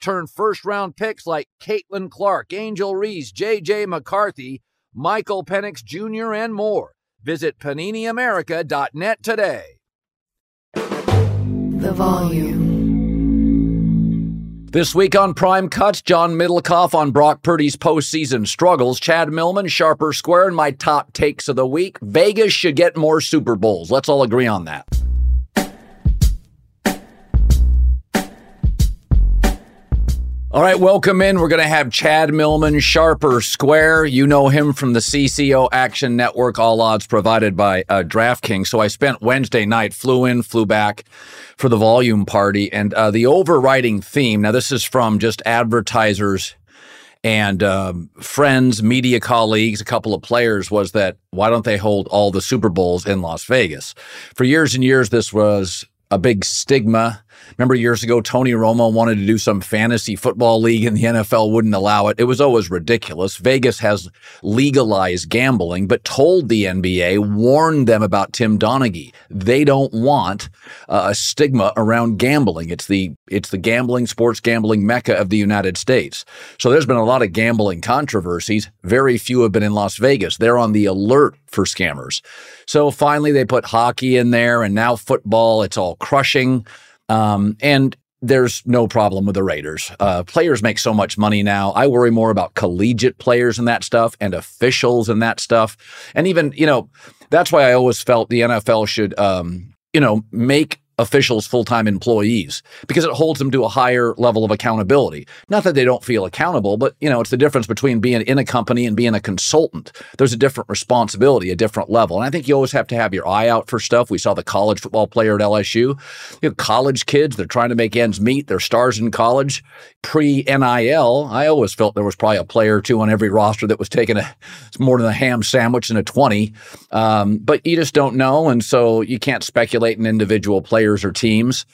Turn first round picks like Caitlin Clark, Angel Reese, J.J. McCarthy, Michael Penix Jr., and more. Visit PaniniAmerica.net today. The volume. This week on Prime Cuts, John Middlekauff on Brock Purdy's postseason struggles, Chad Millman, Sharp or Square, and my top takes of the week. Vegas should get more Super Bowls. Let's all agree on that. All right, welcome in. We're going to have Chad Millman, Sharp or Square. You know him from the CCO Action Network, all odds provided by uh, DraftKings. So I spent Wednesday night, flew in, flew back for the volume party. And uh, the overriding theme now, this is from just advertisers and um, friends, media colleagues, a couple of players was that why don't they hold all the Super Bowls in Las Vegas? For years and years, this was a big stigma Remember years ago, Tony Romo wanted to do some fantasy football league and the NFL wouldn't allow it. It was always ridiculous. Vegas has legalized gambling, but told the NBA, warned them about Tim Donaghy. They don't want uh, a stigma around gambling. It's the it's the gambling, sports gambling mecca of the United States. So there's been a lot of gambling controversies. Very few have been in Las Vegas. They're on the alert for scammers. So finally, they put hockey in there, and now football. It's all crushing. Um, and there's no problem with the Raiders. Uh, players make so much money now. I worry more about collegiate players and that stuff and officials and that stuff. And even, you know, that's why I always felt the NFL should, um, you know, make officials full-time employees because it holds them to a higher level of accountability. Not that they don't feel accountable, but you know, it's the difference between being in a company and being a consultant. There's a different responsibility, a different level. And I think you always have to have your eye out for stuff. We saw the college football player at LSU. You know, college kids, they're trying to make ends meet. They're stars in college. Pre-NIL, I always felt there was probably a player or two on every roster that was taking a more than a ham sandwich and a 20. Um, but you just don't know. And so you can't speculate an individual players players or teams.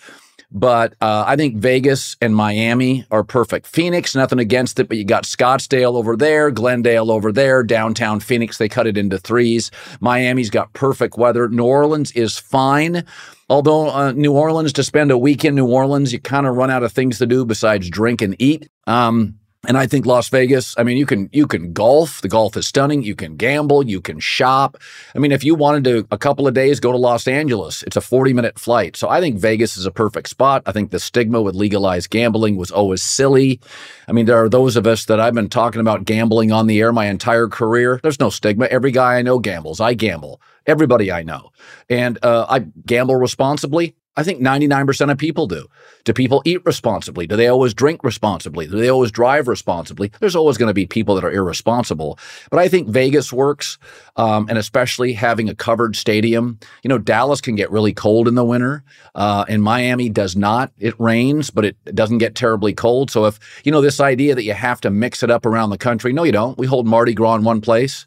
But uh, I think Vegas and Miami are perfect. Phoenix, nothing against it, but you got Scottsdale over there, Glendale over there, downtown Phoenix. They cut it into threes. Miami's got perfect weather. New Orleans is fine. Although uh, New Orleans, to spend a week in New Orleans, you kind of run out of things to do besides drink and eat. Um, and I think Las Vegas, I mean, you can you can golf. The golf is stunning. You can gamble. You can shop. I mean, if you wanted to a couple of days go to Los Angeles, it's a 40 minute flight. So I think Vegas is a perfect spot. I think the stigma with legalized gambling was always silly. I mean, there are those of us that I've been talking about gambling on the air my entire career. There's no stigma. Every guy I know gambles. I gamble. Everybody I know. And uh, I gamble responsibly. I think 99% of people do. Do people eat responsibly? Do they always drink responsibly? Do they always drive responsibly? There's always going to be people that are irresponsible. But I think Vegas works, um, and especially having a covered stadium. You know, Dallas can get really cold in the winter, uh, and Miami does not. It rains, but it doesn't get terribly cold. So if, you know, this idea that you have to mix it up around the country, no, you don't. We hold Mardi Gras in one place,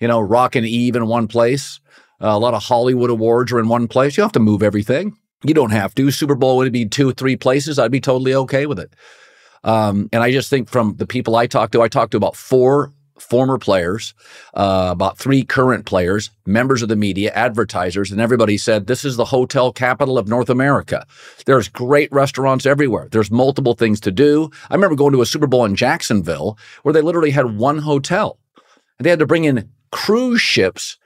you know, Rockin' Eve in one place. Uh, a lot of Hollywood awards are in one place. You have to move everything. You don't have to. Super Bowl would be two, three places. I'd be totally okay with it. Um, and I just think from the people I talk to, I talked to about four former players, uh, about three current players, members of the media, advertisers, and everybody said this is the hotel capital of North America. There's great restaurants everywhere. There's multiple things to do. I remember going to a Super Bowl in Jacksonville where they literally had one hotel. And they had to bring in cruise ships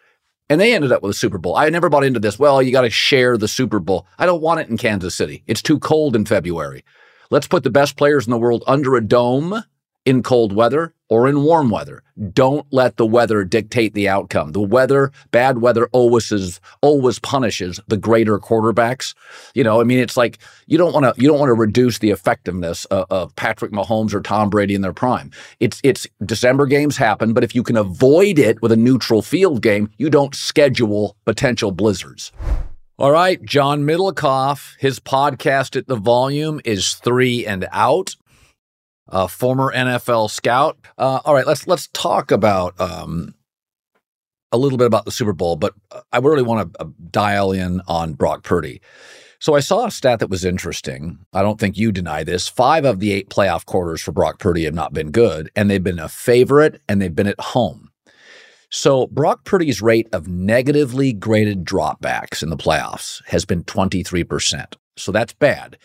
and they ended up with a Super Bowl. I never bought into this. Well, you got to share the Super Bowl. I don't want it in Kansas City. It's too cold in February. Let's put the best players in the world under a dome in cold weather or in warm weather. Don't let the weather dictate the outcome. The weather, bad weather always is, always punishes the greater quarterbacks. You know, I mean, it's like you don't want to you don't want to reduce the effectiveness of, of Patrick Mahomes or Tom Brady in their prime. It's it's December games happen, but if you can avoid it with a neutral field game, you don't schedule potential blizzards. All right, John Middlekauff, his podcast at the volume is three and out uh, former NFL scout. Uh, all right, let's let's talk about um, a little bit about the Super Bowl, but I really want to uh, dial in on Brock Purdy. So I saw a stat that was interesting. I don't think you deny this. Five of the eight playoff quarters for Brock Purdy have not been good, and they've been a favorite, and they've been at home. So Brock Purdy's rate of negatively graded dropbacks in the playoffs has been 23%. So that's bad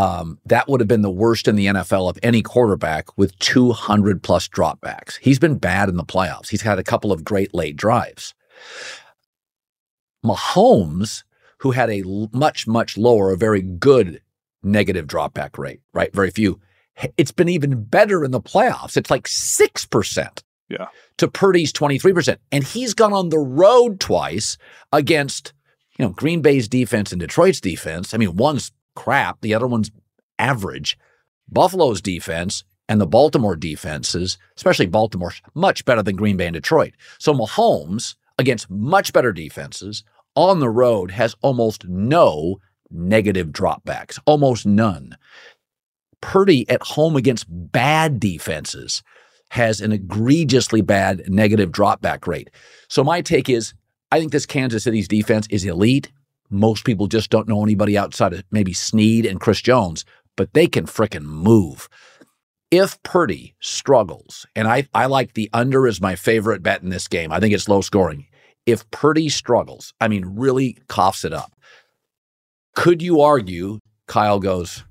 um, that would have been the worst in the NFL of any quarterback with 200 plus dropbacks. He's been bad in the playoffs. He's had a couple of great late drives. Mahomes, who had a much, much lower, a very good negative dropback rate, right? Very few. It's been even better in the playoffs. It's like 6%. Yeah. To Purdy's 23%. And he's gone on the road twice against, you know, Green Bay's defense and Detroit's defense. I mean, one's crap. The other one's average. Buffalo's defense and the Baltimore defenses, especially Baltimore's much better than Green Bay and Detroit. So Mahomes against much better defenses on the road has almost no negative dropbacks, almost none. Purdy at home against bad defenses has an egregiously bad negative dropback rate. So my take is I think this Kansas City's defense is elite. Most people just don't know anybody outside of maybe Sneed and Chris Jones, but they can fricking move. If Purdy struggles, and I, I like the under as my favorite bet in this game, I think it's low scoring. If Purdy struggles, I mean, really coughs it up, could you argue Kyle goes,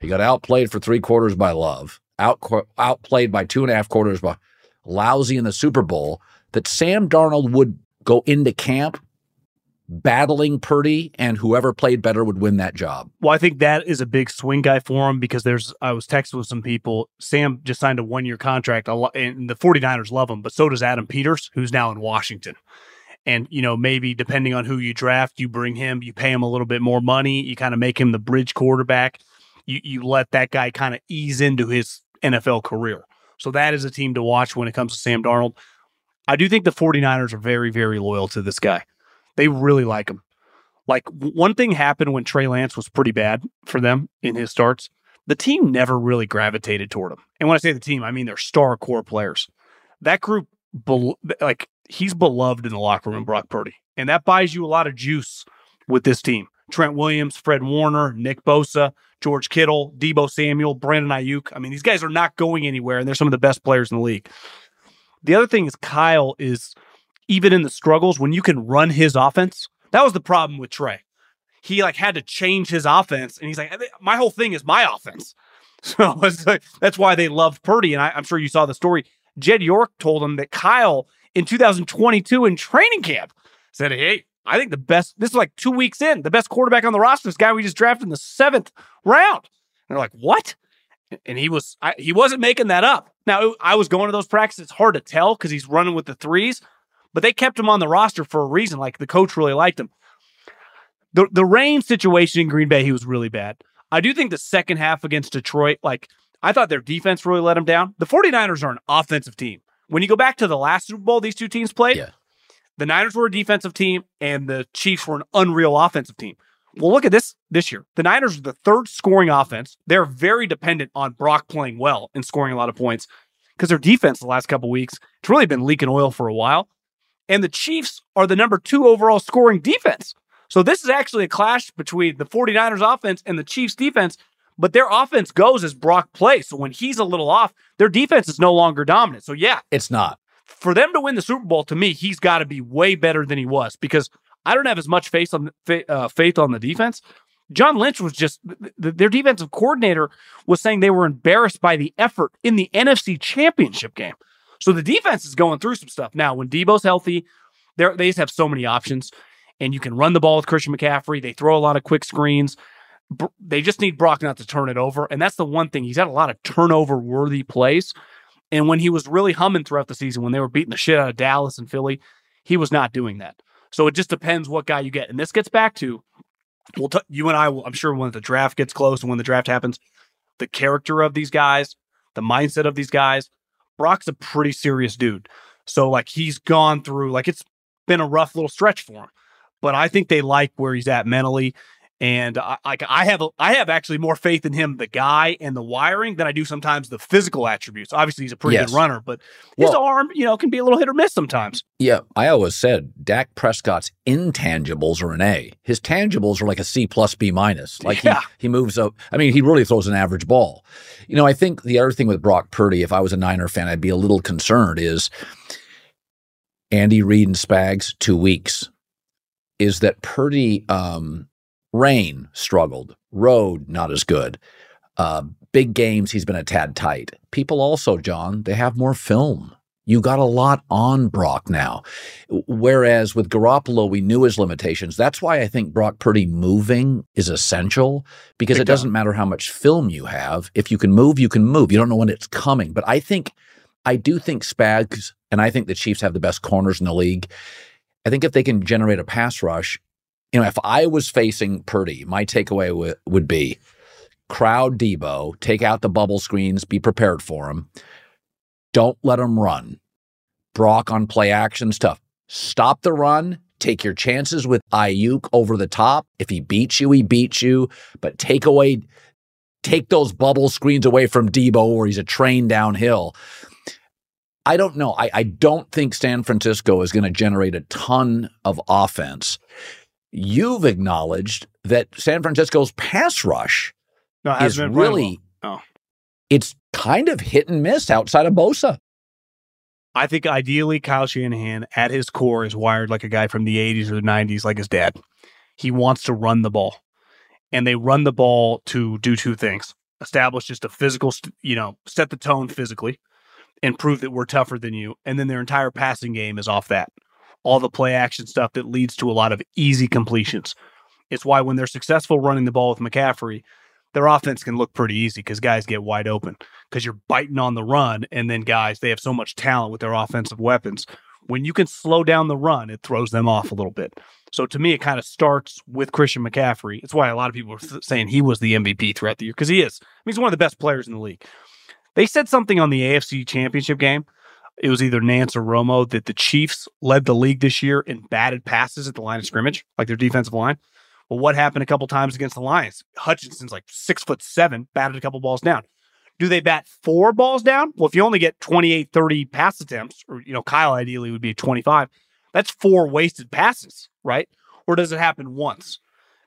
he got outplayed for three quarters by Love, out, outplayed by two and a half quarters by lousy in the Super Bowl, that Sam Darnold would go into camp battling Purdy, and whoever played better would win that job. Well, I think that is a big swing guy for him because there's, I was texting with some people. Sam just signed a one year contract, and the 49ers love him, but so does Adam Peters, who's now in Washington. And, you know, maybe depending on who you draft, you bring him, you pay him a little bit more money, you kind of make him the bridge quarterback. You, you let that guy kind of ease into his NFL career. So that is a team to watch when it comes to Sam Darnold. I do think the 49ers are very, very loyal to this guy. They really like him. Like one thing happened when Trey Lance was pretty bad for them in his starts. The team never really gravitated toward him. And when I say the team, I mean their star core players. That group, like he's beloved in the locker room, Brock Purdy, and that buys you a lot of juice with this team. Trent Williams, Fred Warner, Nick Bosa, George Kittle, Deebo Samuel, Brandon Aiyuk. I mean, these guys are not going anywhere, and they're some of the best players in the league. The other thing is Kyle is even in the struggles, when you can run his offense, that was the problem with Trey. He like had to change his offense, and he's like, my whole thing is my offense. So like, that's why they loved Purdy. And I, I'm sure you saw the story. Jed York told him that Kyle in 2022 in training camp said, Hey, I think the best, this is like two weeks in, the best quarterback on the roster, is guy we just drafted in the seventh round. And they're like, What? And he was, I, he wasn't making that up. Now, I was going to those practices. It's hard to tell because he's running with the threes, but they kept him on the roster for a reason. Like the coach really liked him. The the rain situation in Green Bay, he was really bad. I do think the second half against Detroit, like I thought their defense really let him down. The 49ers are an offensive team. When you go back to the last Super Bowl these two teams played, yeah. the Niners were a defensive team and the Chiefs were an unreal offensive team. Well, look at this this year. The Niners are the third scoring offense. They're very dependent on Brock playing well and scoring a lot of points because their defense the last couple weeks, it's really been leaking oil for a while and the Chiefs are the number two overall scoring defense. So this is actually a clash between the 49ers offense and the Chiefs defense. but their offense goes as Brock plays. So when he's a little off, their defense is no longer dominant. So yeah, it's not. For them to win the Super Bowl, to me, he's got to be way better than he was because I don't have as much faith on uh, faith on the defense. John Lynch was just their defensive coordinator was saying they were embarrassed by the effort in the NFC Championship game. So the defense is going through some stuff now. When Deebo's healthy, they they just have so many options, and you can run the ball with Christian McCaffrey. They throw a lot of quick screens. They just need Brock not to turn it over, and that's the one thing. He's had a lot of turnover worthy plays, and when he was really humming throughout the season, when they were beating the shit out of Dallas and Philly, he was not doing that. So it just depends what guy you get, and this gets back to well, t- you and I will, I'm sure when the draft gets close and when the draft happens, the character of these guys, the mindset of these guys. Brock's a pretty serious dude. So, like, he's gone through, like, it's been a rough little stretch for him. But I think they like where he's at mentally. And I, like I have, I have actually more faith in him, the guy and the wiring, than I do sometimes the physical attributes. Obviously, he's a pretty yes. good runner, but his well, arm, you know, can be a little hit or miss sometimes. Yeah, I always said Dak Prescott's intangibles are an A. His tangibles are like a C plus B minus. Like yeah. he he moves up. I mean, he really throws an average ball. You know, I think the other thing with Brock Purdy, if I was a Niner fan, I'd be a little concerned. Is Andy Reid and Spags two weeks? Is that Purdy? Um, Rain struggled. Road not as good. Uh, big games, he's been a tad tight. People also, John, they have more film. You got a lot on Brock now. Whereas with Garoppolo, we knew his limitations. That's why I think Brock Purdy moving is essential because it doesn't matter how much film you have. If you can move, you can move. You don't know when it's coming. But I think, I do think Spags and I think the Chiefs have the best corners in the league. I think if they can generate a pass rush, you know, if I was facing Purdy, my takeaway w- would be crowd Deebo, take out the bubble screens, be prepared for him. Don't let him run. Brock on play action stuff. Stop the run. Take your chances with Aiyuk over the top. If he beats you, he beats you. But take away, take those bubble screens away from Deebo, where he's a train downhill. I don't know. I, I don't think San Francisco is going to generate a ton of offense you've acknowledged that San Francisco's pass rush no, is really well. oh. it's kind of hit and miss outside of Bosa. I think ideally Kyle Shanahan at his core is wired like a guy from the 80s or the 90s, like his dad. He wants to run the ball. And they run the ball to do two things establish just a physical, you know, set the tone physically and prove that we're tougher than you. And then their entire passing game is off that all the play action stuff that leads to a lot of easy completions. It's why when they're successful running the ball with McCaffrey, their offense can look pretty easy because guys get wide open because you're biting on the run. And then guys, they have so much talent with their offensive weapons. When you can slow down the run, it throws them off a little bit. So to me, it kind of starts with Christian McCaffrey. It's why a lot of people are saying he was the MVP throughout the year because he is. I mean, he's one of the best players in the league. They said something on the AFC Championship game it was either Nance or Romo that the Chiefs led the league this year in batted passes at the line of scrimmage, like their defensive line. Well, what happened a couple times against the Lions? Hutchinson's like six foot seven, batted a couple balls down. Do they bat four balls down? Well, if you only get 28, 30 pass attempts, or, you know, Kyle ideally would be 25, that's four wasted passes, right? Or does it happen once?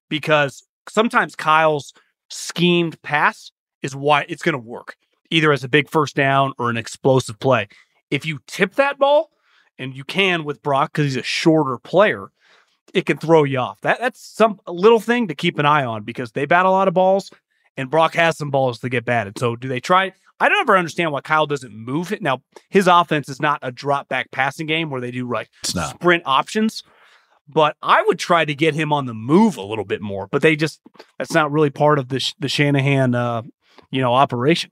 Because sometimes Kyle's schemed pass is why it's going to work, either as a big first down or an explosive play if you tip that ball, and you can with Brock because he's a shorter player, it can throw you off. That that's some little thing to keep an eye on because they bat a lot of balls, and Brock has some balls to get batted. So do they try? I don't ever understand why Kyle doesn't move it. Now his offense is not a drop back passing game where they do like sprint options, but I would try to get him on the move a little bit more. But they just that's not really part of the the Shanahan uh, you know operation.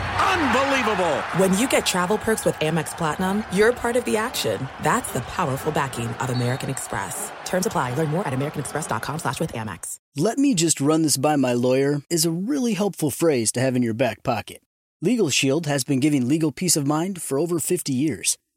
Unbelievable! When you get travel perks with Amex Platinum, you're part of the action. That's the powerful backing of American Express. Terms apply. Learn more at americanexpress.com slash with Amex. Let me just run this by my lawyer is a really helpful phrase to have in your back pocket. Legal Shield has been giving legal peace of mind for over 50 years.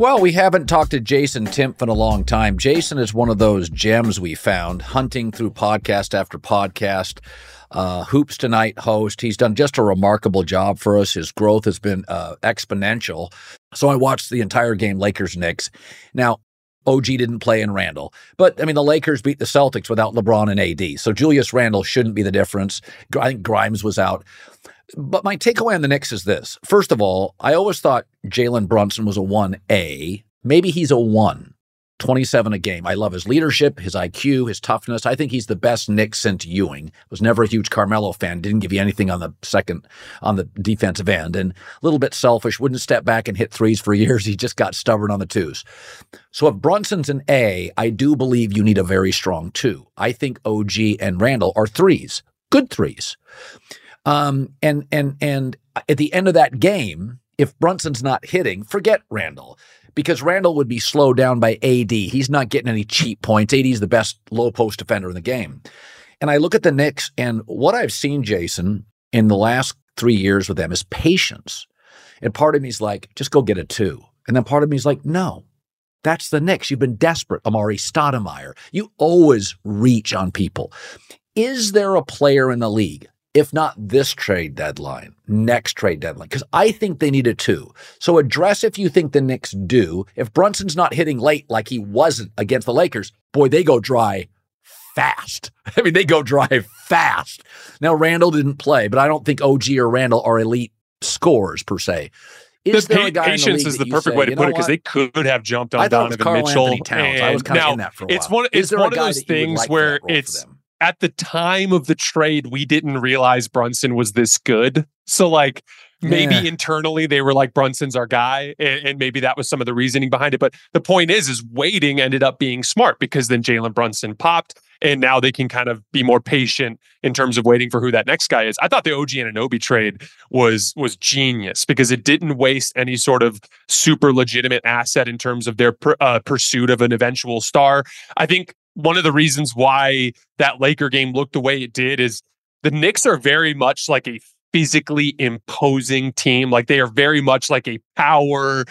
Well, we haven't talked to Jason Timpf in a long time. Jason is one of those gems we found hunting through podcast after podcast. Uh, Hoops Tonight host. He's done just a remarkable job for us. His growth has been uh, exponential. So I watched the entire game, Lakers Knicks. Now, OG didn't play in Randle. but I mean, the Lakers beat the Celtics without LeBron and AD. So Julius Randle shouldn't be the difference. I think Grimes was out. But my takeaway on the Knicks is this. First of all, I always thought Jalen Brunson was a 1A. Maybe he's a 1. 27 a game. I love his leadership, his IQ, his toughness. I think he's the best Knick since Ewing. Was never a huge Carmelo fan. Didn't give you anything on the second, on the defensive end. And a little bit selfish. Wouldn't step back and hit threes for years. He just got stubborn on the twos. So if Brunson's an A, I do believe you need a very strong two. I think OG and Randle are threes. Good threes. Um, and and and at the end of that game, if Brunson's not hitting, forget Randle because Randle would be slowed down by AD. He's not getting any cheap points. AD is the best low post defender in the game. And I look at the Knicks and what I've seen, Jason, in the last three years with them is patience. And part of me is like, just go get a two. And then part of me is like, no, that's the Knicks. You've been desperate, Amar'e Stoudemire. You always reach on people. Is there a player in the league if not this trade deadline, next trade deadline, because I think they need it too. So address if you think the Knicks do. If Brunson's not hitting late like he wasn't against the Lakers, boy, they go dry fast. I mean, they go dry fast. Now, Randle didn't play, but I don't think OG or Randle are elite scorers per se. Is the pa- patience the is the perfect say, way to put it because they could have jumped on Donovan Mitchell. I was kind of in that for a while. It's one, it's one of those things where it's at the time of the trade, we didn't realize Brunson was this good. So, like, maybe yeah. internally they were like, Brunson's our guy. And, and, maybe that was some of the reasoning behind it. But the point is, is waiting ended up being smart because then Jalen Brunson popped. And now they can kind of be more patient in terms of waiting for who that next guy is. I thought the OG Anunoby trade was was genius because it didn't waste any sort of super legitimate asset in terms of their uh, pursuit of an eventual star. I think one of the reasons why that Laker game looked the way it did is the Knicks are very much like a physically imposing team. Like they are very much like a power,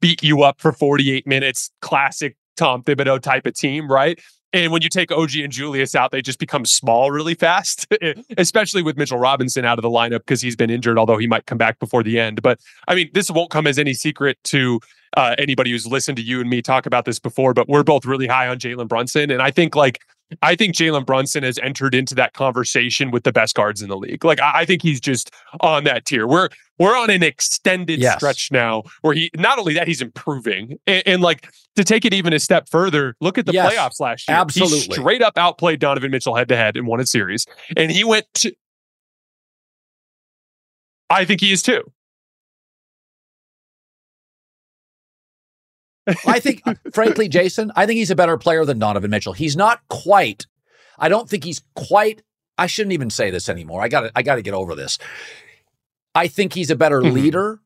beat you up for 48 minutes, classic Tom Thibodeau type of team, right? And when you take OG and Julius out, they just become small really fast, especially with Mitchell Robinson out of the lineup because he's been injured, although he might come back before the end. But I mean, this won't come as any secret to uh, anybody who's listened to you and me talk about this before, but we're both really high on Jalen Brunson. And I think like I think Jalen Brunson has entered into that conversation with the best guards in the league. Like I, I think he's just on that tier. We're we're on an extended yes. stretch now where he not only that he's improving and, and, like to take it even a step further. Look at the yes, playoffs last year. Absolutely, he straight up outplayed Donovan Mitchell head to head and won a series, and he went to. I think he is too. I think, frankly, Jason, I think he's a better player than Donovan Mitchell. He's not quite. I don't think he's quite. I shouldn't even say this anymore. I got to. I got to get over this. I think he's a better mm-hmm. leader.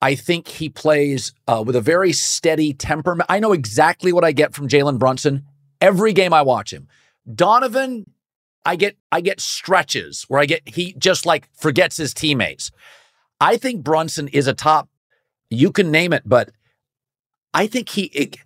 I think he plays uh, with a very steady temperament. I know exactly what I get from Jalen Brunson every game I watch him. Donovan, I get I get stretches where I get he just like forgets his teammates. I think Brunson is a top. You can name it, but I think he it,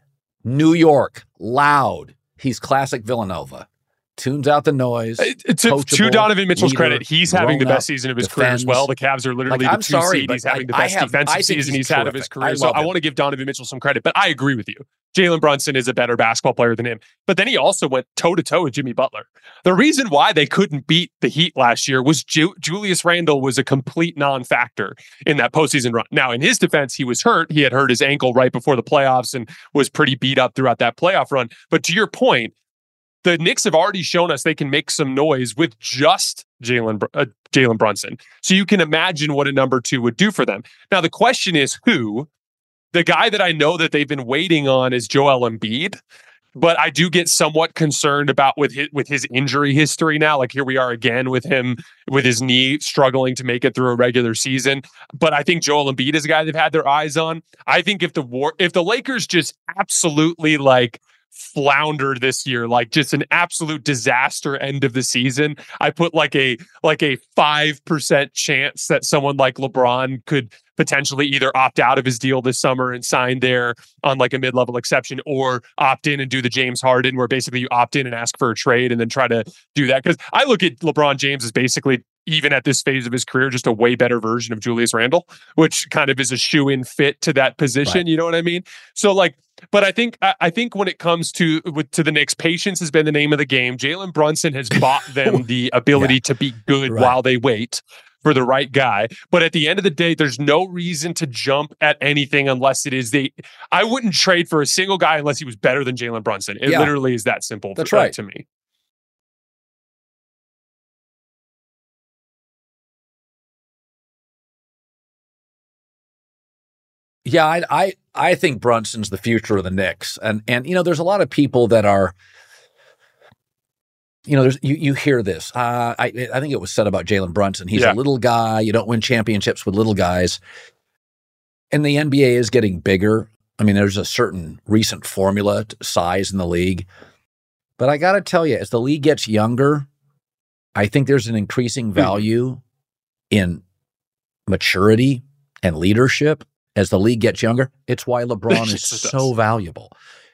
New York loud. He's classic Villanova tunes out the noise. Uh, to, to, Donovan Mitchell's leader, credit, he's having the best season of his defends. career as well. The Cavs are literally like, the two sorry, seed. He's having the best have, defensive season he's, he's had of his career. I so him. I want to give Donovan Mitchell some credit, but I agree with you. Jalen Brunson is a better basketball player than him. But then he also went toe to toe with Jimmy Butler. The reason why they couldn't beat the Heat last year was Ju- Julius Randle was a complete non factor in that postseason run. Now, in his defense, he was hurt. He had hurt his ankle right before the playoffs and was pretty beat up throughout that playoff run. But to your point, the Knicks have already shown us they can make some noise with just Jalen uh, Jalen Brunson. So you can imagine what a number two would do for them. Now the question is who. The guy that I know that they've been waiting on is Joel Embiid, but I do get somewhat concerned about with his, with his injury history now. Like here we are again with him with his knee struggling to make it through a regular season. But I think Joel Embiid is a guy they've had their eyes on. I think if the war if the Lakers just absolutely like floundered this year like just an absolute disaster end of the season. I put like a like a 5% chance that someone like lebron could potentially either opt out of his deal this summer and sign there on like a mid-level exception or opt in and do the james harden where basically you opt in and ask for a trade and then try to do that. Because i look at lebron james as basically even at this phase of his career, just a way better version of Julius Randle, which kind of is a shoe in fit to that position. Right. You know what I mean? So like, but I think I, think when it comes to with, to the Knicks, patience has been the name of the game. Jalen Brunson has bought them the ability yeah. to be good right. while they wait for the right guy. But at the end of the day, there's no reason to jump at anything unless it is the. I wouldn't trade for a single guy unless he was better than Jalen Brunson. It yeah. literally is that simple. That's for, right to me. Yeah, I, I I think Brunson's the future of the Knicks, and and you know, there's a lot of people that are, you know, there's you you hear this. Uh, I I think it was said about Jalen Brunson. He's yeah. a little guy. You don't win championships with little guys, and the NBA is getting bigger. I mean, there's a certain recent formula size in the league, but I got to tell you, as the league gets younger, I think there's an increasing hmm. value in maturity and leadership as the league gets younger. It's why LeBron is so valuable.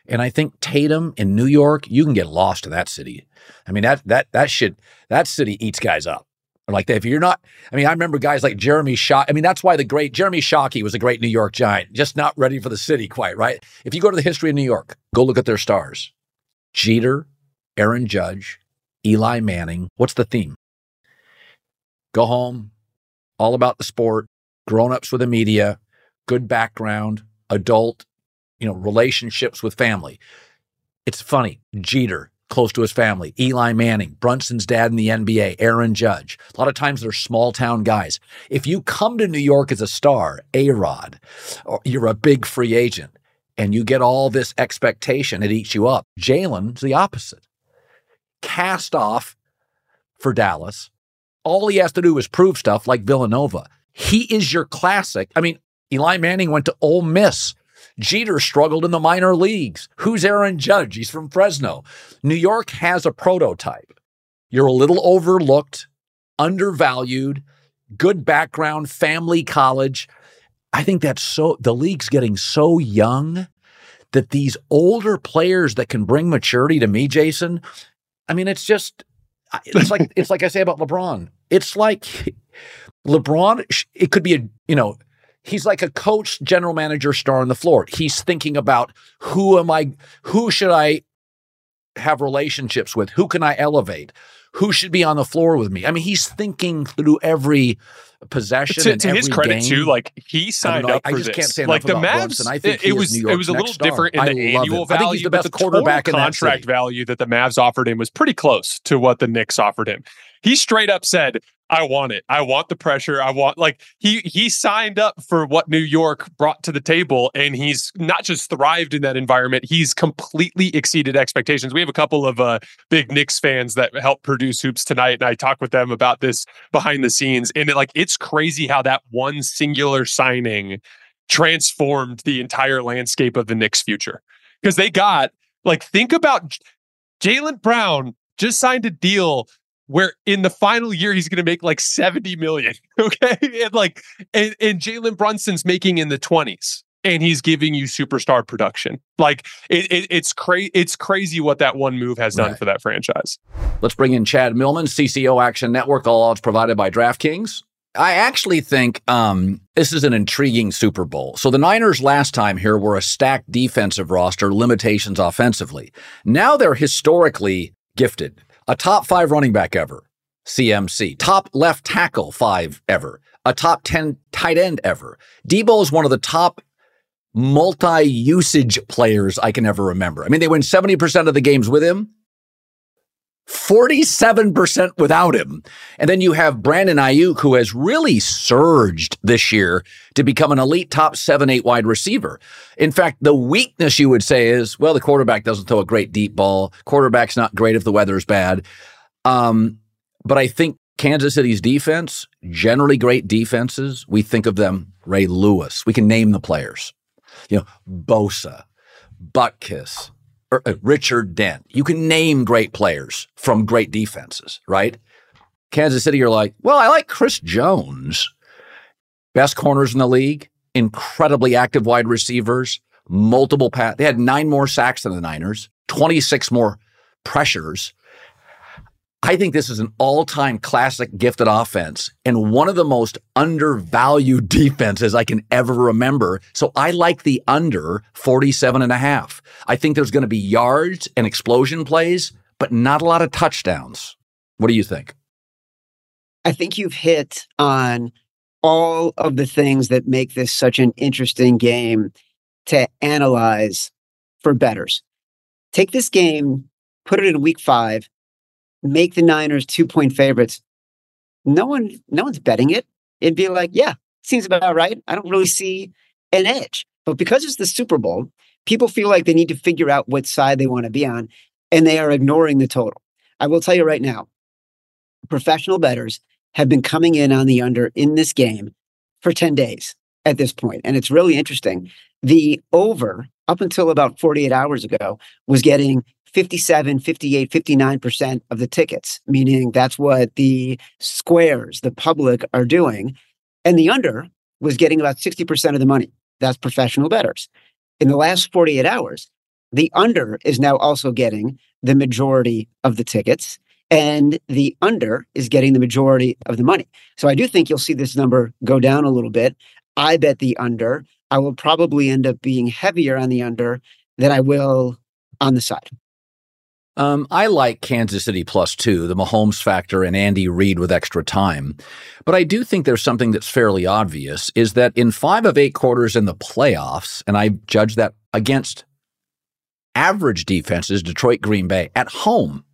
And I think Tatum in New York, you can get lost in that city. I mean, that that that shit, that city eats guys up. Like if you're not, I mean, I remember guys like Jeremy Shockey. I mean, that's why the great Jeremy Shockey was a great New York Giant, just not ready for the city quite, right? If you go to the history of New York, go look at their stars. Jeter, Aaron Judge, Eli Manning. What's the theme? Go home, all about the sport, grown ups with the media, good background, adult, you know, relationships with family. It's funny. Jeter, close to his family. Eli Manning, Brunson's dad in the NBA, Aaron Judge. A lot of times they're small town guys. If you come to New York as a star, A Rod, you're a big free agent, and you get all this expectation, it eats you up. Jalen's the opposite. Cast off for Dallas. All he has to do is prove stuff like Villanova. He is your classic. I mean, Eli Manning went to Ole Miss. Jeter struggled in the minor leagues. Who's Aaron Judge? He's from Fresno. New York has a prototype. You're a little overlooked, undervalued, good background, family college. I think that's so, the league's getting so young that these older players that can bring maturity to me, Jason, I mean, it's just, it's like, it's like I say about LeBron. It's like LeBron, it could be a, you know, he's like a coach, general manager, star on the floor. He's thinking about who am I, who should I have relationships with? Who can I elevate? Who should be on the floor with me? I mean, he's thinking through every possession. To, to his credit, game. too, like he signed I up I, for I just this. can't say like the Mavs, I think it, was it was a little different in the annual value. I think he's the best the quarterback in contract value that the Mavs offered him was pretty close to what the Knicks offered him. He straight up said, I want it. I want the pressure. I want like he he signed up for what New York brought to the table and he's not just thrived in that environment, he's completely exceeded expectations. We have a couple of uh big Knicks fans that help produce hoops tonight and I talk with them about this behind the scenes and it, like it's crazy how that one singular signing transformed the entire landscape of the Knicks future. Because they got like think about Jalen Brown just signed a deal where in the final year he's going to make like 70 million. Okay. And like, and, and Jalen Brunson's making in the 20s and he's giving you superstar production. Like it, it, it's crazy. It's crazy what that one move has done right. for that franchise. Let's bring in Chad Millman, CCO Action Network. All odds provided by DraftKings. I actually think um, this is an intriguing Super Bowl. So the Niners last time here were a stacked defensive roster, limitations offensively. Now they're historically gifted. A top five running back ever, CMC. Top left tackle five ever. A top 10 tight end ever. Deebo is one of the top multi usage players I can ever remember. I mean, they win 70% of the games with him, 47% without him. And then you have Brandon Aiyuk, who has really surged this year to become an elite top seven, eight wide receiver. In fact, the weakness you would say is, well, the quarterback doesn't throw a great deep ball. Quarterback's not great if the weather's bad. Um, but I think Kansas City's defense, generally great defenses, we think of them Ray Lewis. We can name the players. You know, Bosa, Butkus, Er, uh, Richard Dent. You can name great players from great defenses, right? Kansas City, you're like, well, I like Chris Jones. Best corners in the league, incredibly active wide receivers, multiple pass. They had nine more sacks than the Niners, 26 more pressures. I think this is an all time classic gifted offense and one of the most undervalued defenses I can ever remember. So I like the under 47 and a half. I think there's going to be yards and explosion plays, but not a lot of touchdowns. What do you think? I think you've hit on all of the things that make this such an interesting game to analyze for bettors. Take this game, put it in week five, make the Niners two point favorites, no one, no one's betting it. It'd be like, yeah, seems about right. I don't really see an edge. But because it's the Super Bowl, people feel like they need to figure out what side they want to be on, and they are ignoring the total. I will tell you right now, professional bettors have been coming in on the under in this game for 10 days at this point, And it's really interesting. The over, up until about 48 hours ago, was getting 57, 58, 59% of the tickets, meaning that's what the squares, the public are doing. And the under was getting about 60% of the money. That's professional bettors. In the last 48 hours, the under is now also getting the majority of the tickets and the under is getting the majority of the money. So I do think you'll see this number go down a little bit. I bet the under. I will probably end up being heavier on the under than I will on the side. Um, I like Kansas City plus two, the Mahomes factor and Andy Reid with extra time. But I do think there's something that's fairly obvious is that in five of eight quarters in the playoffs, and I judge that against average defenses, Detroit, Green Bay, at home,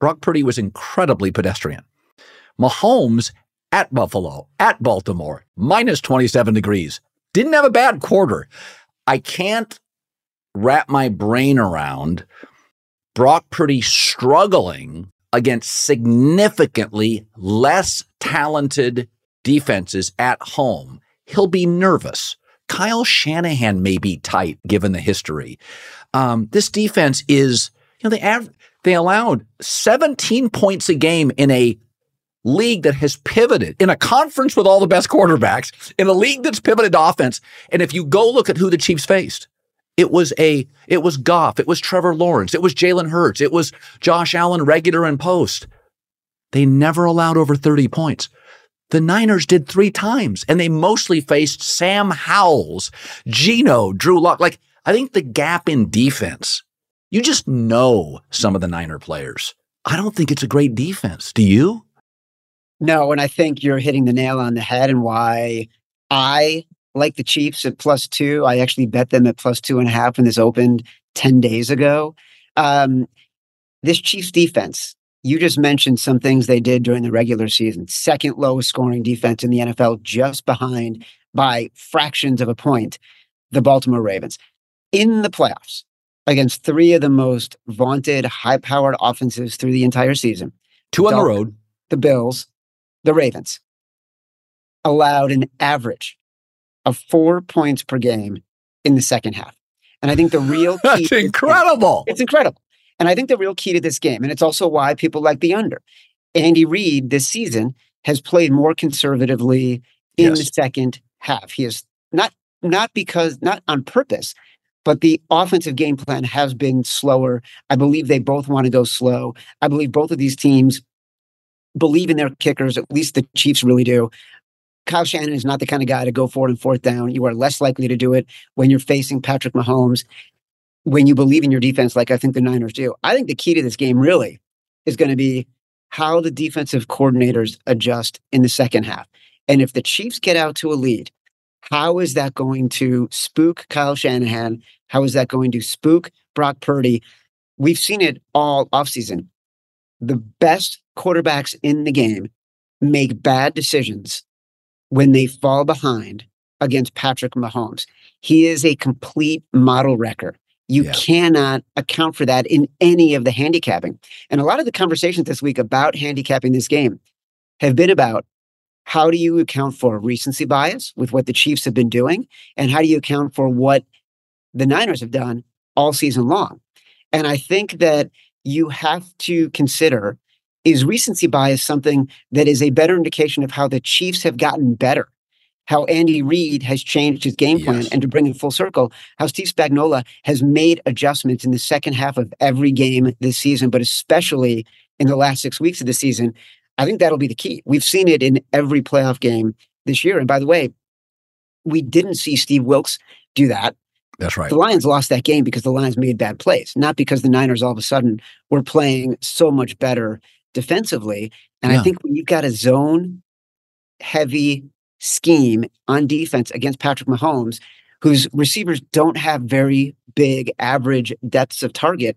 Brock Purdy was incredibly pedestrian. Mahomes at Buffalo, at Baltimore, minus 27 degrees, didn't have a bad quarter. I can't wrap my brain around Brock Purdy struggling against significantly less talented defenses at home, he'll be nervous. Kyle Shanahan may be tight given the history. Um, this defense is, you know, they av- they allowed 17 points a game in a league that has pivoted in a conference with all the best quarterbacks in a league that's pivoted to offense. And if you go look at who the Chiefs faced, it was a it was Goff, it was Trevor Lawrence, it was Jalen Hurts, it was Josh Allen regular and post. They never allowed over 30 points. The Niners did three times, and they mostly faced Sam Howells, Geno, Drew Lock. Like, I think the gap in defense, you just know some of the Niner players. I don't think it's a great defense. Do you? No, and I think you're hitting the nail on the head and why I like the Chiefs at plus two. I actually bet them at plus two and a half when this opened 10 days ago. Um, this Chiefs defense, you just mentioned some things they did during the regular season. Second lowest scoring defense in the NFL, just behind by fractions of a point, the Baltimore Ravens. In the playoffs, against three of the most vaunted, high powered offenses through the entire season. Two on the road. The Bills, the Ravens allowed an average of four points per game in the second half. And I think the real That's incredible. It's incredible. And I think the real key to this game, and it's also why people like the under. Andy Reid this season has played more conservatively in yes. the second half. He is not not because not on purpose, but the offensive game plan has been slower. I believe they both want to go slow. I believe both of these teams believe in their kickers. At least the Chiefs really do. Kyle Shanahan is not the kind of guy to go forward and fourth down. You are less likely to do it when you're facing Patrick Mahomes, when you believe in your defense, like I think the Niners do. I think the key to this game really is going to be how the defensive coordinators adjust in the second half. And if the Chiefs get out to a lead, how is that going to spook Kyle Shanahan? How is that going to spook Brock Purdy? We've seen it all offseason. The best quarterbacks in the game make bad decisions when they fall behind against Patrick Mahomes. He is a complete model wrecker. You yeah. cannot account for that in any of the handicapping. And a lot of the conversations this week about handicapping this game have been about how do you account for recency bias with what the Chiefs have been doing? And how do you account for what the Niners have done all season long? And I think that you have to consider is recency bias something that is a better indication of how the Chiefs have gotten better? How Andy Reid has changed his game plan, yes. and to bring it full circle, how Steve Spagnuolo has made adjustments in the second half of every game this season, but especially in the last six weeks of the season. I think that'll be the key. We've seen it in every playoff game this year. And by the way, we didn't see Steve Wilks do that. That's right. The Lions lost that game because the Lions made bad plays, not because the Niners all of a sudden were playing so much better defensively. And yeah. I think when you've got a zone heavy scheme on defense against Patrick Mahomes, whose receivers don't have very big average depths of target,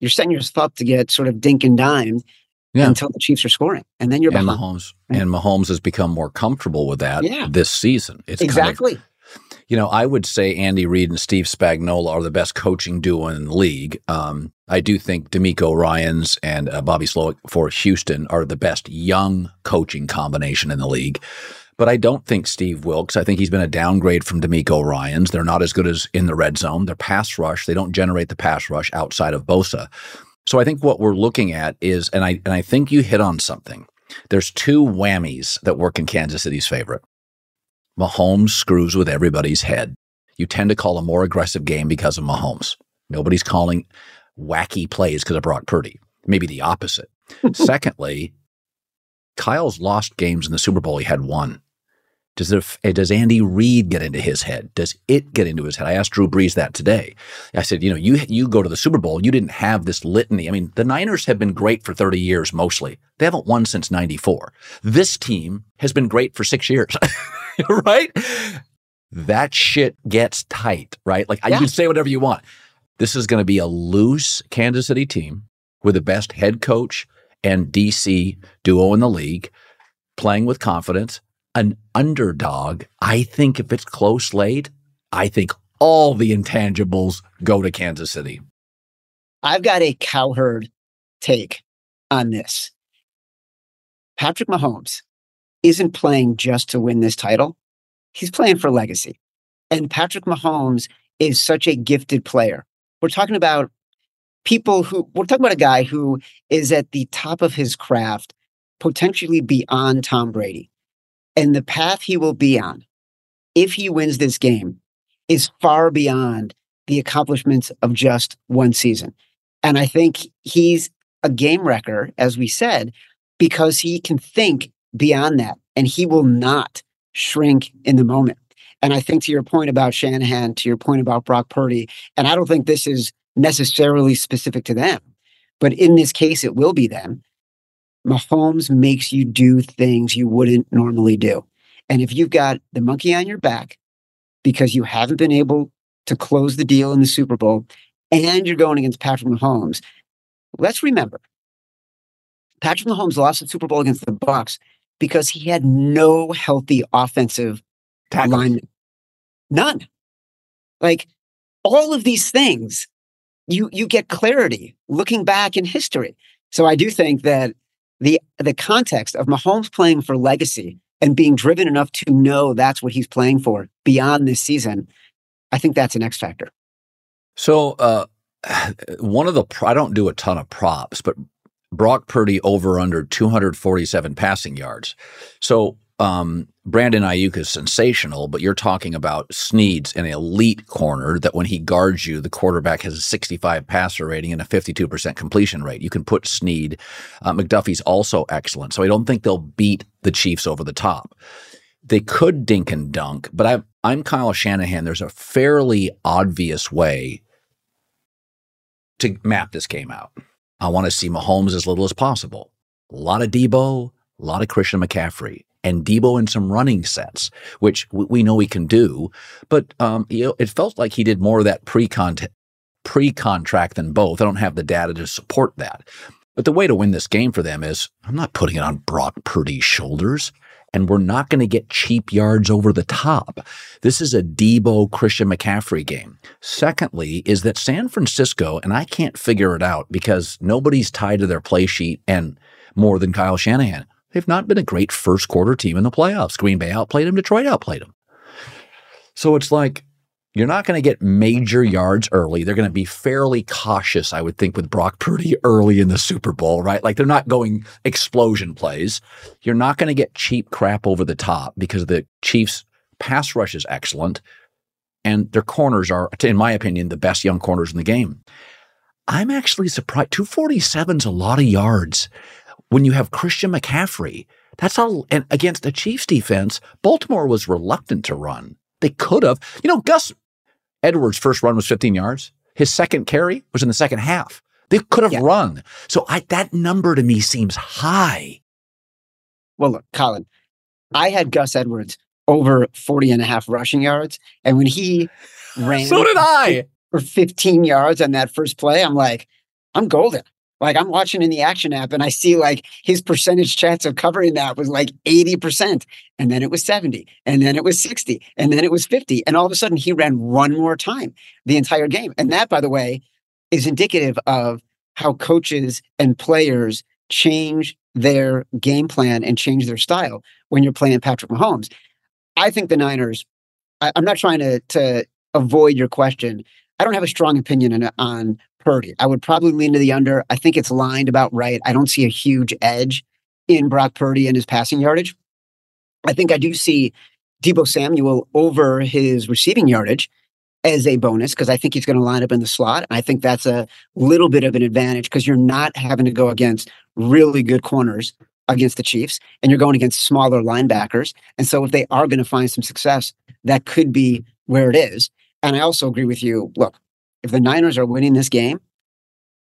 you're setting yourself up to get sort of dink and dime yeah. until the Chiefs are scoring, and then you're and behind. Mahomes and Mahomes has become more comfortable with that yeah. this season. It's exactly. Kind of, you know, I would say Andy Reid and Steve Spagnuolo are the best coaching duo in the league. Um, I do think DeMeco Ryans and uh, Bobby Slowik for Houston are the best young coaching combination in the league. But I don't think Steve Wilks. I think he's been a downgrade from DeMeco Ryans. They're not as good as in the red zone. They're pass rush. They don't generate the pass rush outside of Bosa. So I think what we're looking at is, and I and I think you hit on something. There's two whammies that work in Kansas City's favor. Mahomes screws with everybody's head. You tend to call a more aggressive game because of Mahomes. Nobody's calling wacky plays because of Brock Purdy. Maybe the opposite. Secondly, Kyle's lost games in the Super Bowl. He had one. Does, there, eh, does Andy Reid get into his head? Does it get into his head? I asked Drew Brees that today. I said, you know, you you go to the Super Bowl, you didn't have this litany. I mean, the Niners have been great for 30 years mostly. They haven't won since 94. This team has been great for 6 years. right? That shit gets tight, right? Like yeah. you can say whatever you want. This is going to be a loose Kansas City team with the best head coach and DC duo in the league, playing with confidence, an underdog. I think if it's close late, I think all the intangibles go to Kansas City. I've got a cowherd take on this. Patrick Mahomes isn't playing just to win this title. He's playing for legacy. And Patrick Mahomes is such a gifted player. We're talking about people who, we're talking about a guy who is at the top of his craft, potentially beyond Tom Brady. And the path he will be on, if he wins this game, is far beyond the accomplishments of just one season. And I think he's a game wrecker, as we said, because he can think beyond that and he will not shrink in the moment. And I think to your point about Shanahan, to your point about Brock Purdy, and I don't think this is necessarily specific to them, but in this case, it will be them. Mahomes makes you do things you wouldn't normally do. And if you've got the monkey on your back because you haven't been able to close the deal in the Super Bowl and you're going against Patrick Mahomes, let's remember Patrick Mahomes lost the Super Bowl against the Bucs because he had no healthy offensive line. None. Like all of these things, you you get clarity looking back in history. So I do think that the the context of Mahomes playing for legacy and being driven enough to know that's what he's playing for beyond this season, I think that's an X factor. So uh, one of the I don't do a ton of props, but Brock Purdy over under 247 passing yards. So um, Brandon Aiyuk is sensational, but you're talking about Sneed's an elite corner that when he guards you, the quarterback has a 65 passer rating and a 52% completion rate. You can put Sneed. Uh, McDuffie's also excellent. So I don't think they'll beat the Chiefs over the top. They could dink and dunk, but I, I'm Kyle Shanahan. There's a fairly obvious way to map this game out. I want to see Mahomes as little as possible. A lot of Deebo, a lot of Christian McCaffrey, and Deebo in some running sets, which we know he can do. But um, you know, it felt like he did more of that pre-contract than both. I don't have the data to support that. But the way to win this game for them is I'm not putting it on Brock Purdy's shoulders and we're not going to get cheap yards over the top. This is a Deebo Christian McCaffrey game. Secondly, is that San Francisco, and I can't figure it out because nobody's tied to their play sheet and more than Kyle Shanahan. They've not been a great first quarter team in the playoffs. Green Bay outplayed them, Detroit outplayed them. So it's like you're not going to get major yards early. They're going to be fairly cautious, I would think, with Brock Purdy early in the Super Bowl, right? Like they're not going explosion plays. You're not going to get cheap crap over the top because the Chiefs' pass rush is excellent. And their corners are, in my opinion, the best young corners in the game. I'm actually surprised. 247 is a lot of yards when you have Christian McCaffrey. That's all. And against the Chiefs defense, Baltimore was reluctant to run. They could have. You know, Gus Edwards' first run was 15 yards. His second carry was in the second half. They could have yeah. run. So I, that number to me seems high. Well, look, Colin, I had Gus Edwards over 40 and a half rushing yards. And when he ran so did I for 15 yards on that first play, I'm like, I'm golden. Like I'm watching in the action app and I see like his percentage chance of covering that was like 80%. And then it was 70. And then it was 60. And then it was 50. And all of a sudden he ran one more time the entire game. And that, by the way, is indicative of how coaches and players change their game plan and change their style when you're playing Patrick Mahomes. I think the Niners, I, am not trying to, to avoid your question. I don't have a strong opinion on, on Purdy. I would probably lean to the under. I think it's lined about right. I don't see a huge edge in Brock Purdy and his passing yardage. I think I do see Deebo Samuel over his receiving yardage as a bonus because I think he's going to line up in the slot. I think that's a little bit of an advantage because you're not having to go against really good corners against the Chiefs and you're going against smaller linebackers. And so if they are going to find some success, that could be where it is. And I also agree with you. Look, if the Niners are winning this game,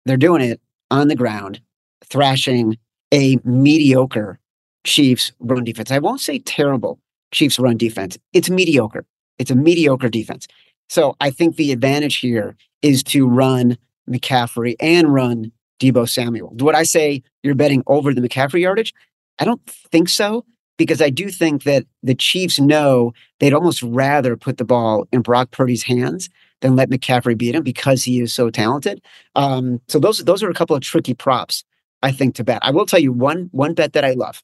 they're doing it on the ground, thrashing a mediocre Chiefs run defense. I won't say terrible Chiefs run defense. It's mediocre. It's a mediocre defense. So I think the advantage here is to run McCaffrey and run Deebo Samuel. Would I say you're betting over the McCaffrey yardage? I don't think so because I do think that the Chiefs know they'd almost rather put the ball in Brock Purdy's hands than let McCaffrey beat him because he is so talented. Um, so those those are a couple of tricky props I think to bet. I will tell you one one bet that I love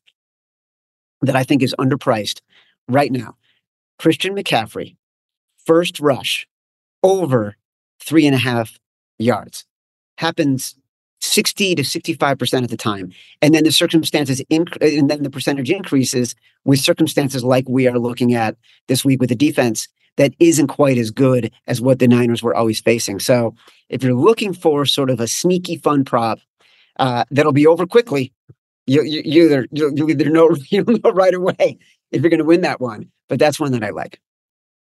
that I think is underpriced right now. Christian McCaffrey, first rush over three and a half yards happens 60 to 65% of the time. And then the circumstances, inc- and then the percentage increases with circumstances like we are looking at this week with the defense that isn't quite as good as what the Niners were always facing. So if you're looking for sort of a sneaky fun prop uh, that'll be over quickly, you, you, you either you, either know you know right away if you're going to win that one. But that's one that I like.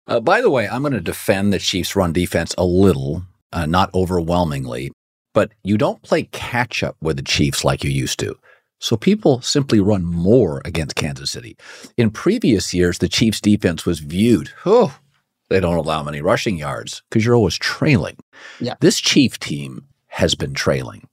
Uh, by the way, I'm going to defend the Chiefs' run defense a little, uh, not overwhelmingly, but you don't play catch up with the Chiefs like you used to. So people simply run more against Kansas City. In previous years, the Chiefs' defense was viewed, oh, they don't allow many rushing yards because you're always trailing. Yeah. This Chief team has been trailing.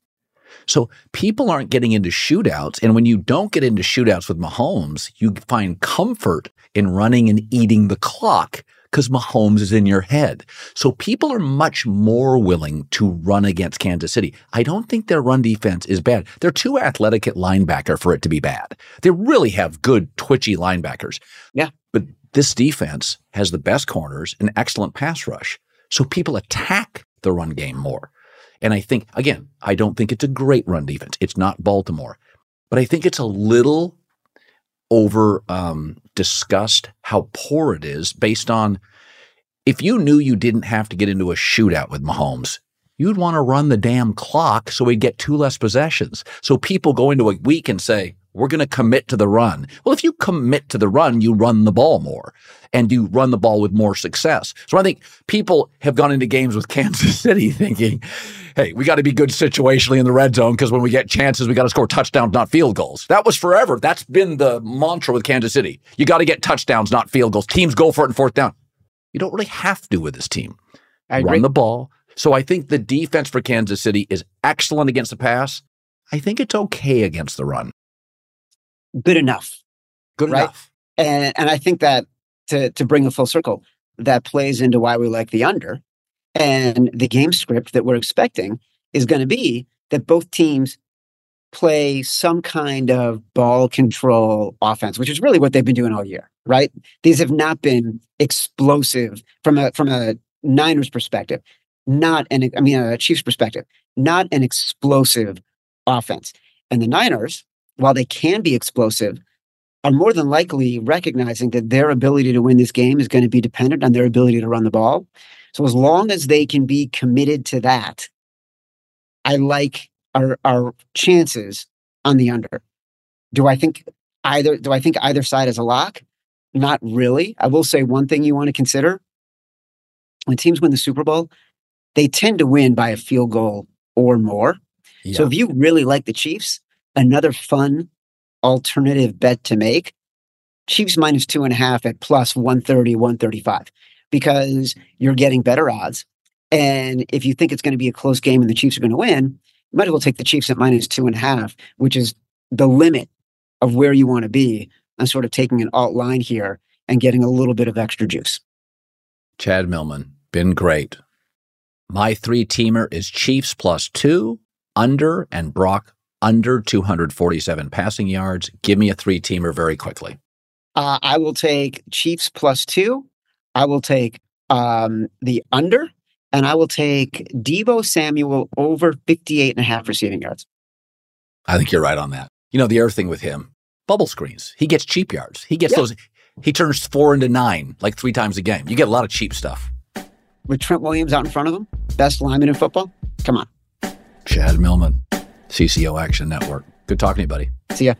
So people aren't getting into shootouts. And when you don't get into shootouts with Mahomes, you find comfort in running and eating the clock because Mahomes is in your head. So people are much more willing to run against Kansas City. I don't think their run defense is bad. They're too athletic at linebacker for it to be bad. They really have good, twitchy linebackers. Yeah. This defense has the best corners and excellent pass rush. So people attack the run game more. And I think, again, I don't think it's a great run defense. It's not Baltimore, but I think it's a little over um, discussed how poor it is based on if you knew you didn't have to get into a shootout with Mahomes, you'd want to run the damn clock so we'd get two less possessions. So people go into a week and say, we're going to commit to the run. Well, if you commit to the run, you run the ball more and you run the ball with more success. So I think people have gone into games with Kansas City thinking, hey, we got to be good situationally in the red zone because when we get chances, we got to score touchdowns, not field goals. That was forever. That's been the mantra with Kansas City. You got to get touchdowns, not field goals. Teams go for it in fourth down. You don't really have to with this team. I run the ball. So I think the defense for Kansas City is excellent against the pass. I think it's okay against the run. Good enough. Good right? enough. And and I think that to to bring a full circle, that plays into why we like the under. And the game script that we're expecting is going to be that both teams play some kind of ball control offense, which is really what they've been doing all year, right? These have not been explosive from a from a Niners perspective, not an I mean a Chiefs perspective, not an explosive offense. And the Niners, while they can be explosive, are more than likely recognizing that their ability to win this game is going to be dependent on their ability to run the ball. So as long as they can be committed to that, I like our our chances on the under. Do I think either do I think either side is a lock? Not really. I will say one thing you want to consider. When teams win the Super Bowl, they tend to win by a field goal or more. Yeah. So if you really like the Chiefs, another fun alternative bet to make, Chiefs minus two and a half at plus 130, 135, because you're getting better odds. And if you think it's going to be a close game and the Chiefs are going to win, you might as well take the Chiefs at minus two and a half, which is the limit of where you want to be. I'm sort of taking an alt line here and getting a little bit of extra juice. Chad Millman, been great. My three teamer is Chiefs plus two, under, and Brock under 247 passing yards. Give me a three teamer very quickly. Uh, I will take Chiefs plus two. I will take um, the under and I will take Deebo Samuel over 58 and a half receiving yards. I think you're right on that. You know, the other thing with him, bubble screens. He gets cheap yards. He gets yeah. those, he turns four into nine like three times a game. You get a lot of cheap stuff. With Trent Williams out in front of him, best lineman in football. Come on. Chad Millman, CCO Action Network. Good talking to you, buddy. See ya.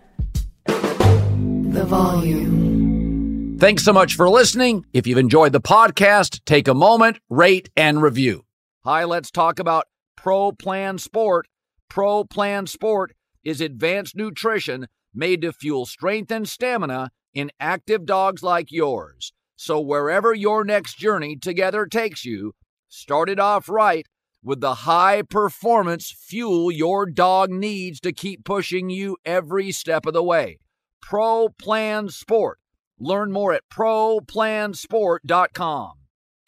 The volume. Thanks so much for listening. If you've enjoyed the podcast, take a moment, rate, and review. Hi, let's talk about Pro Plan Sport. Pro Plan Sport is advanced nutrition made to fuel strength and stamina in active dogs like yours. So, wherever your next journey together takes you, start it off right with the high performance fuel your dog needs to keep pushing you every step of the way. Pro Plan Sport Learn more at ProPlansport.com.